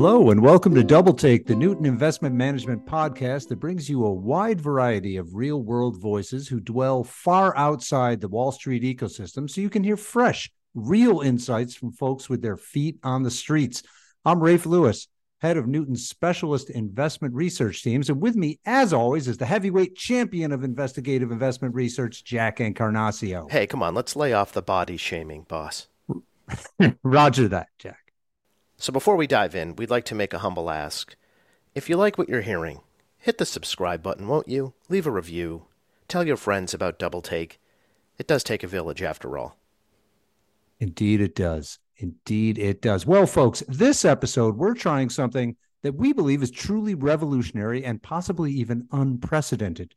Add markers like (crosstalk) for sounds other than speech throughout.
Hello, and welcome to Double Take, the Newton Investment Management podcast that brings you a wide variety of real world voices who dwell far outside the Wall Street ecosystem so you can hear fresh, real insights from folks with their feet on the streets. I'm Rafe Lewis, head of Newton's specialist investment research teams. And with me, as always, is the heavyweight champion of investigative investment research, Jack Encarnacao. Hey, come on, let's lay off the body shaming, boss. (laughs) Roger that, Jack. So before we dive in, we'd like to make a humble ask. If you like what you're hearing, hit the subscribe button, won't you? Leave a review. Tell your friends about Double Take. It does take a village after all. Indeed, it does. Indeed, it does. Well, folks, this episode, we're trying something that we believe is truly revolutionary and possibly even unprecedented.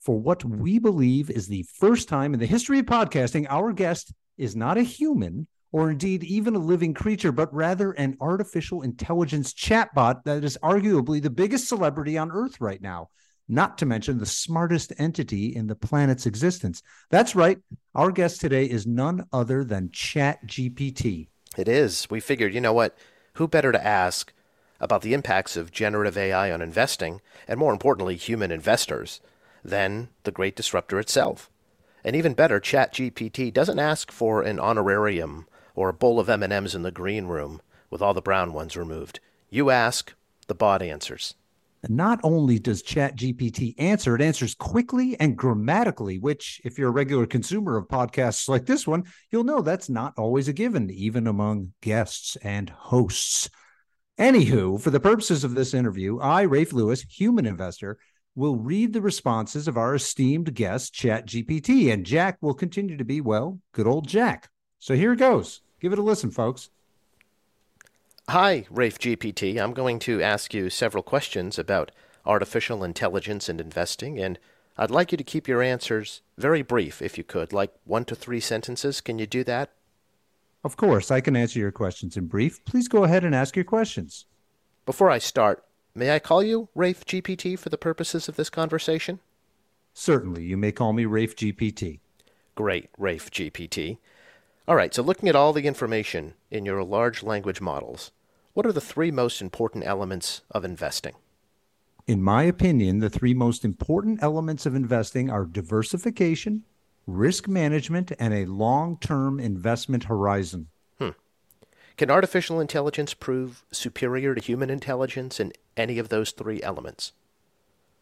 For what we believe is the first time in the history of podcasting, our guest is not a human, or indeed even a living creature, but rather an artificial intelligence chatbot that is arguably the biggest celebrity on Earth right now, not to mention the smartest entity in the planet's existence. That's right. Our guest today is none other than ChatGPT. It is. We figured, you know what? Who better to ask about the impacts of generative AI on investing, and more importantly, human investors, than the great disruptor itself? And even better, ChatGPT doesn't ask for an honorarium or a bowl of M&Ms in the green room with all the brown ones removed. You ask, the bot answers. Not only does ChatGPT answer, it answers quickly and grammatically, which, if you're a regular consumer of podcasts like this one, you'll know that's not always a given, even among guests and hosts. Anywho, for the purposes of this interview, I, Rafe Lewis, human investor, will read the responses of our esteemed guest, ChatGPT, and Jack will continue to be, well, good old Jack. So here it goes. Give it a listen, folks. Hi, Rafe GPT. I'm going to ask you several questions about artificial intelligence and investing, and I'd like you to keep your answers very brief, if you could, like one to three sentences. Can you do that? Of course, I can answer your questions in brief. Please go ahead and ask your questions. Before I start, may I call you Rafe GPT for the purposes of this conversation? Certainly, you may call me Rafe GPT. Great, Rafe GPT. All right, so looking at all the information in your large language models, what are the three most important elements of investing? In my opinion, the three most important elements of investing are diversification, risk management, and a long term investment horizon. Hmm. Can artificial intelligence prove superior to human intelligence in any of those three elements?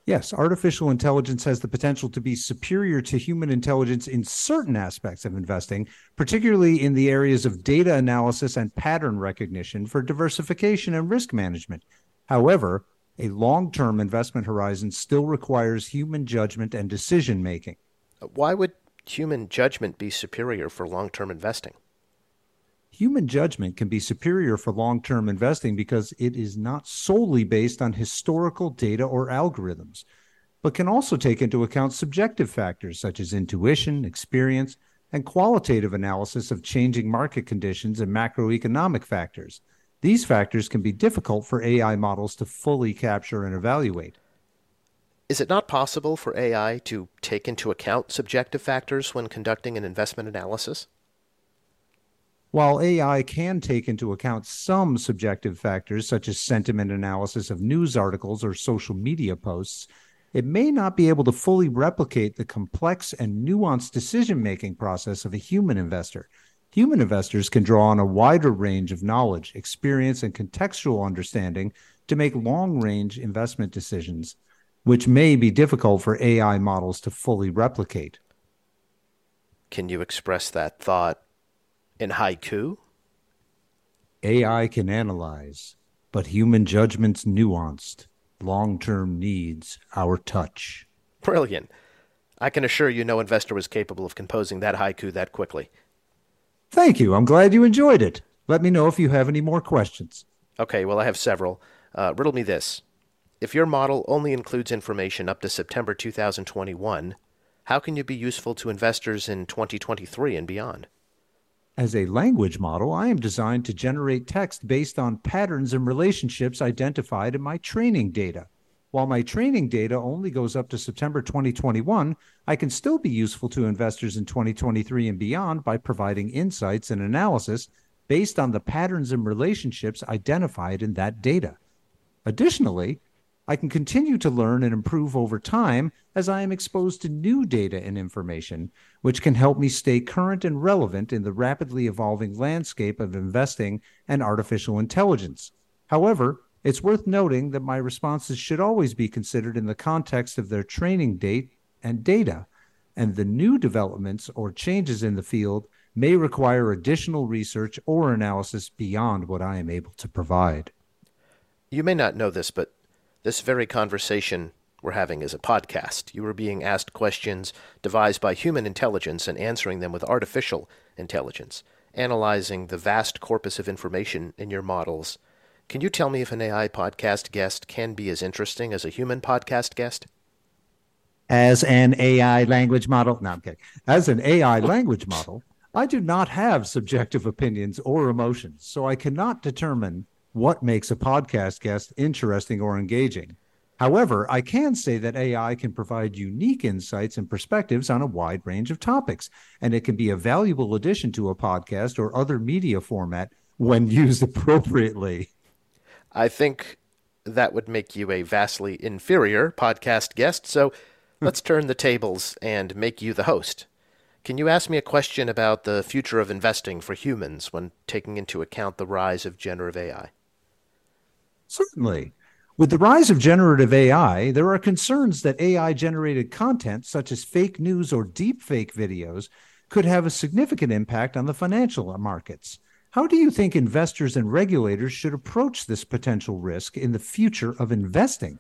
Yes, artificial intelligence has the potential to be superior to human intelligence in certain aspects of investing, particularly in the areas of data analysis and pattern recognition for diversification and risk management. However, a long term investment horizon still requires human judgment and decision making. Why would human judgment be superior for long term investing? Human judgment can be superior for long term investing because it is not solely based on historical data or algorithms, but can also take into account subjective factors such as intuition, experience, and qualitative analysis of changing market conditions and macroeconomic factors. These factors can be difficult for AI models to fully capture and evaluate. Is it not possible for AI to take into account subjective factors when conducting an investment analysis? While AI can take into account some subjective factors, such as sentiment analysis of news articles or social media posts, it may not be able to fully replicate the complex and nuanced decision making process of a human investor. Human investors can draw on a wider range of knowledge, experience, and contextual understanding to make long range investment decisions, which may be difficult for AI models to fully replicate. Can you express that thought in haiku? AI can analyze, but human judgment's nuanced. Long term needs our touch. Brilliant. I can assure you no investor was capable of composing that haiku that quickly. Thank you. I'm glad you enjoyed it. Let me know if you have any more questions. Okay, well, I have several. Uh, riddle me this. If your model only includes information up to September 2021, how can you be useful to investors in 2023 and beyond? As a language model, I am designed to generate text based on patterns and relationships identified in my training data. While my training data only goes up to September 2021, I can still be useful to investors in 2023 and beyond by providing insights and analysis based on the patterns and relationships identified in that data. Additionally, I can continue to learn and improve over time as I am exposed to new data and information, which can help me stay current and relevant in the rapidly evolving landscape of investing and artificial intelligence. However, it's worth noting that my responses should always be considered in the context of their training date and data, and the new developments or changes in the field may require additional research or analysis beyond what I am able to provide. You may not know this, but this very conversation we're having is a podcast. You are being asked questions devised by human intelligence and answering them with artificial intelligence, analyzing the vast corpus of information in your models. Can you tell me if an AI podcast guest can be as interesting as a human podcast guest? As an AI language model, no, I'm kidding. As an AI language model, I do not have subjective opinions or emotions, so I cannot determine what makes a podcast guest interesting or engaging. However, I can say that AI can provide unique insights and perspectives on a wide range of topics, and it can be a valuable addition to a podcast or other media format when (laughs) used appropriately. I think that would make you a vastly inferior podcast guest, so hmm. let's turn the tables and make you the host. Can you ask me a question about the future of investing for humans when taking into account the rise of generative AI? Certainly. With the rise of generative AI, there are concerns that AI generated content, such as fake news or deepfake videos, could have a significant impact on the financial markets. How do you think investors and regulators should approach this potential risk in the future of investing?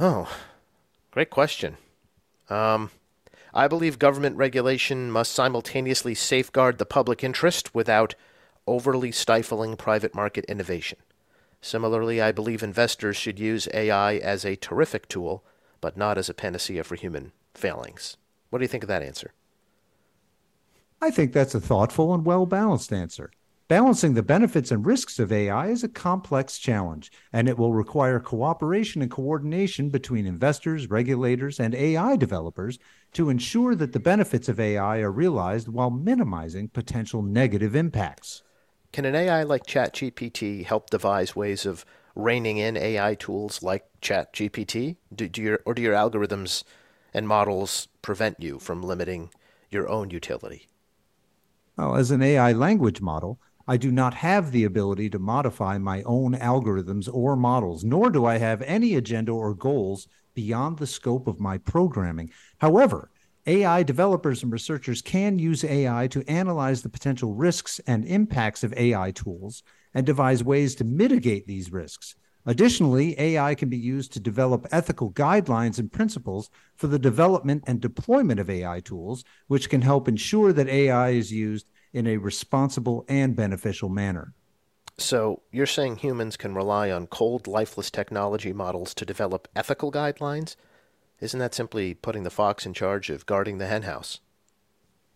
Oh, great question. Um, I believe government regulation must simultaneously safeguard the public interest without overly stifling private market innovation. Similarly, I believe investors should use AI as a terrific tool, but not as a panacea for human failings. What do you think of that answer? I think that's a thoughtful and well balanced answer. Balancing the benefits and risks of AI is a complex challenge, and it will require cooperation and coordination between investors, regulators, and AI developers to ensure that the benefits of AI are realized while minimizing potential negative impacts. Can an AI like ChatGPT help devise ways of reining in AI tools like ChatGPT? Do, do your, or do your algorithms and models prevent you from limiting your own utility? Well, as an AI language model, I do not have the ability to modify my own algorithms or models, nor do I have any agenda or goals beyond the scope of my programming. However, AI developers and researchers can use AI to analyze the potential risks and impacts of AI tools and devise ways to mitigate these risks. Additionally, AI can be used to develop ethical guidelines and principles for the development and deployment of AI tools, which can help ensure that AI is used in a responsible and beneficial manner. So, you're saying humans can rely on cold, lifeless technology models to develop ethical guidelines? Isn't that simply putting the fox in charge of guarding the henhouse?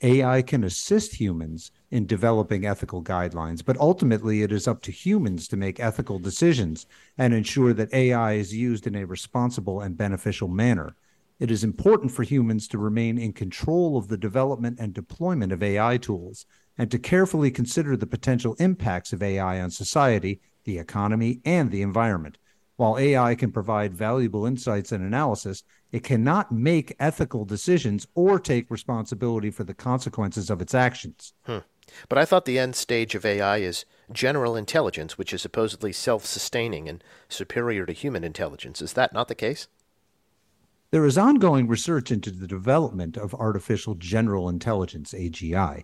AI can assist humans in developing ethical guidelines, but ultimately it is up to humans to make ethical decisions and ensure that AI is used in a responsible and beneficial manner. It is important for humans to remain in control of the development and deployment of AI tools and to carefully consider the potential impacts of AI on society, the economy, and the environment. While AI can provide valuable insights and analysis, it cannot make ethical decisions or take responsibility for the consequences of its actions. Hmm. But I thought the end stage of AI is general intelligence, which is supposedly self sustaining and superior to human intelligence. Is that not the case? There is ongoing research into the development of artificial general intelligence, AGI,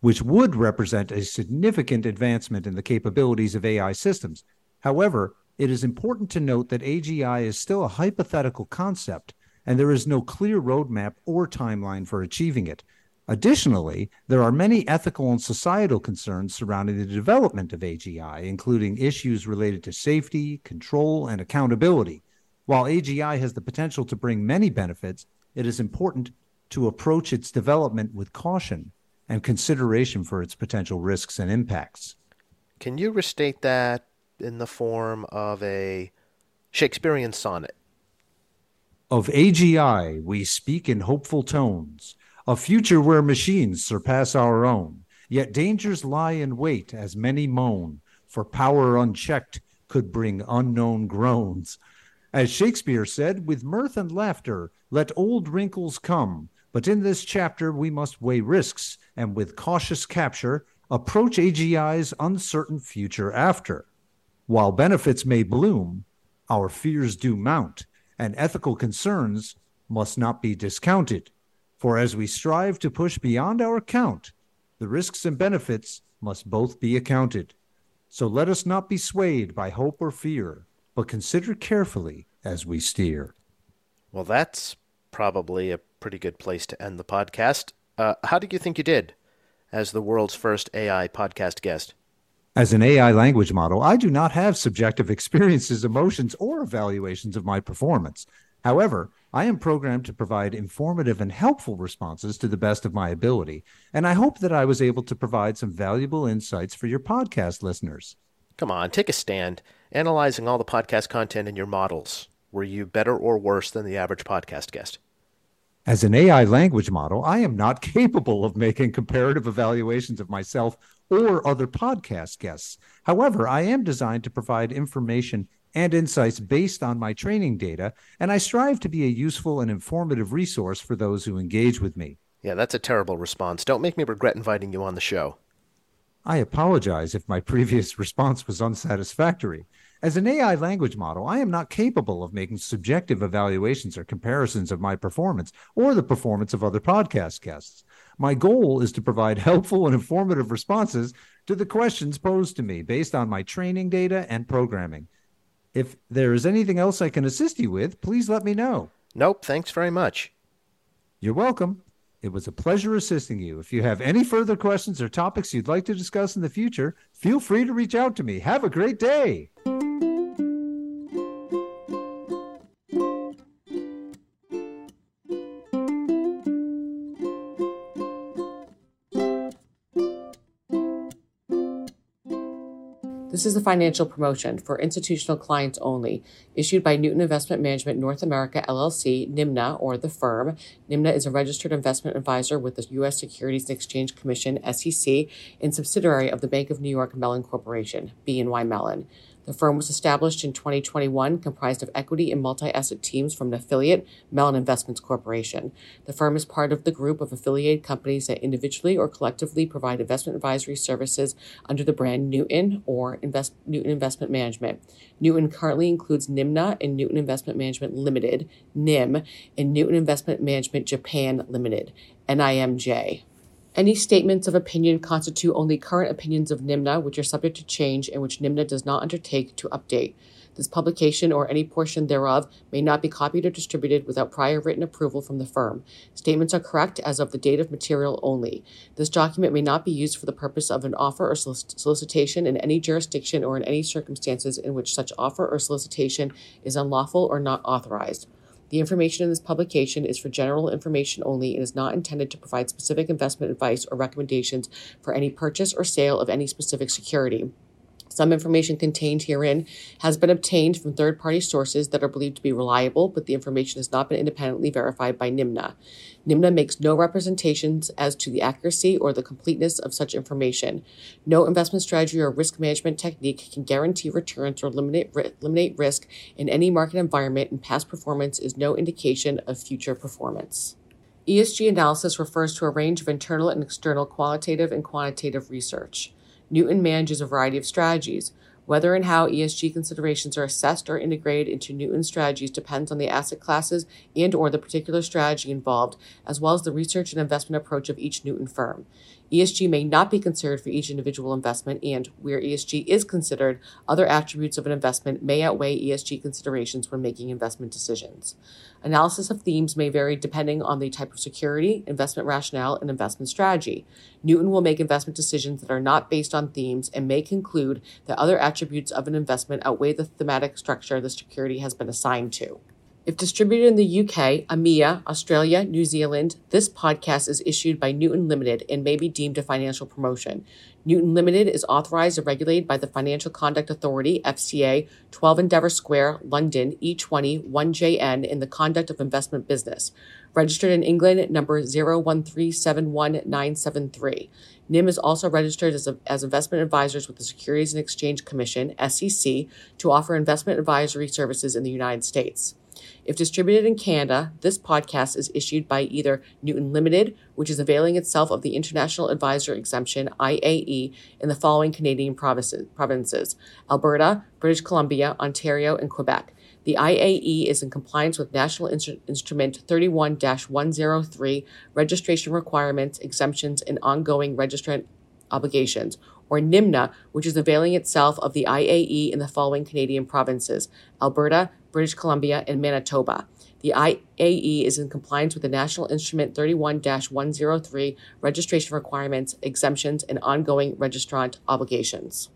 which would represent a significant advancement in the capabilities of AI systems. However, it is important to note that AGI is still a hypothetical concept, and there is no clear roadmap or timeline for achieving it. Additionally, there are many ethical and societal concerns surrounding the development of AGI, including issues related to safety, control, and accountability. While AGI has the potential to bring many benefits, it is important to approach its development with caution and consideration for its potential risks and impacts. Can you restate that in the form of a Shakespearean sonnet. Of AGI, we speak in hopeful tones, a future where machines surpass our own. Yet dangers lie in wait as many moan, for power unchecked could bring unknown groans. As Shakespeare said, with mirth and laughter, let old wrinkles come. But in this chapter, we must weigh risks and with cautious capture approach AGI's uncertain future after. While benefits may bloom, our fears do mount, and ethical concerns must not be discounted. For as we strive to push beyond our count, the risks and benefits must both be accounted. So let us not be swayed by hope or fear, but consider carefully as we steer. Well, that's probably a pretty good place to end the podcast. Uh, how do you think you did as the world's first AI podcast guest? As an AI language model, I do not have subjective (laughs) experiences, emotions, or evaluations of my performance. However, I am programmed to provide informative and helpful responses to the best of my ability, and I hope that I was able to provide some valuable insights for your podcast listeners. Come on, take a stand. Analyzing all the podcast content in your models, were you better or worse than the average podcast guest? As an AI language model, I am not (laughs) capable of making comparative evaluations of myself or other podcast guests. However, I am designed to provide information and insights based on my training data, and I strive to be a useful and informative resource for those who engage with me. Yeah, that's a terrible response. Don't make me regret inviting you on the show. I apologize if my previous (laughs) response was unsatisfactory. As an AI language model, I am not capable of making subjective evaluations or comparisons of my performance or the performance of other podcast guests. My goal is to provide (laughs) helpful and informative responses to the questions posed to me based on my training data and programming. If there is anything else I can assist you with, please let me know. Nope, thanks very much. You're welcome. It was a pleasure assisting you. If you have any further questions or topics you'd like to discuss in the future, feel free to reach out to me. Have a great day. This is a financial promotion for institutional clients only, issued by Newton Investment Management North America LLC, NIMNA, or the firm. NIMNA is a registered investment advisor with the U.S. Securities and Exchange Commission, SEC, and subsidiary of the Bank of New York Mellon Corporation, BNY Mellon. The firm was established in 2021, comprised of equity and multi asset teams from an affiliate, Mellon Investments Corporation. The firm is part of the group of affiliated companies that individually or collectively provide investment advisory services under the brand Newton or Invest, Newton Investment Management. Newton currently includes NIMNA and Newton Investment Management Limited, NIM, and Newton Investment Management Japan Limited, NIMJ. Any statements of opinion constitute only current opinions of NIMNA, which are subject to change and which NIMNA does not undertake to update. This publication or any portion thereof may not be copied or distributed without prior written approval from the firm. Statements are correct as of the date of material only. This document may not be used for the purpose of an offer or solicitation in any jurisdiction or in any circumstances in which such offer or solicitation is unlawful or not authorized. The information in this publication is for general information only and is not intended to provide specific investment advice or recommendations for any purchase or sale of any specific security. Some information contained herein has been obtained from third party sources that are believed to be reliable, but the information has not been independently verified by NIMNA. NIMNA makes no representations as to the accuracy or the completeness of such information. No investment strategy or risk management technique can guarantee returns or eliminate, eliminate risk in any market environment, and past performance is no indication of future performance. ESG analysis refers to a range of internal and external qualitative and quantitative research. Newton manages a variety of strategies. Whether and how ESG considerations are assessed or integrated into Newton strategies depends on the asset classes and or the particular strategy involved, as well as the research and investment approach of each Newton firm. ESG may not be considered for each individual investment, and where ESG is considered, other attributes of an investment may outweigh ESG considerations when making investment decisions. Analysis of themes may vary depending on the type of security, investment rationale, and investment strategy. Newton will make investment decisions that are not based on themes and may conclude that other attributes of an investment outweigh the thematic structure the security has been assigned to. If distributed in the UK, EMEA, Australia, New Zealand, this podcast is issued by Newton Limited and may be deemed a financial promotion. Newton Limited is authorized and regulated by the Financial Conduct Authority, FCA, 12 Endeavour Square, London, E20 1JN in the conduct of investment business. Registered in England, number 013719973. NIM is also registered as, a, as investment advisors with the Securities and Exchange Commission, SEC, to offer investment advisory services in the United States. If distributed in Canada, this podcast is issued by either Newton Limited, which is availing itself of the International Advisor Exemption IAE in the following Canadian provinces Alberta, British Columbia, Ontario, and Quebec. The IAE is in compliance with National Instru- Instrument 31 103 registration requirements, exemptions, and ongoing registrant obligations, or NIMNA, which is availing itself of the IAE in the following Canadian provinces Alberta, British Columbia, and Manitoba. The IAE is in compliance with the National Instrument 31 103 registration requirements, exemptions, and ongoing registrant obligations.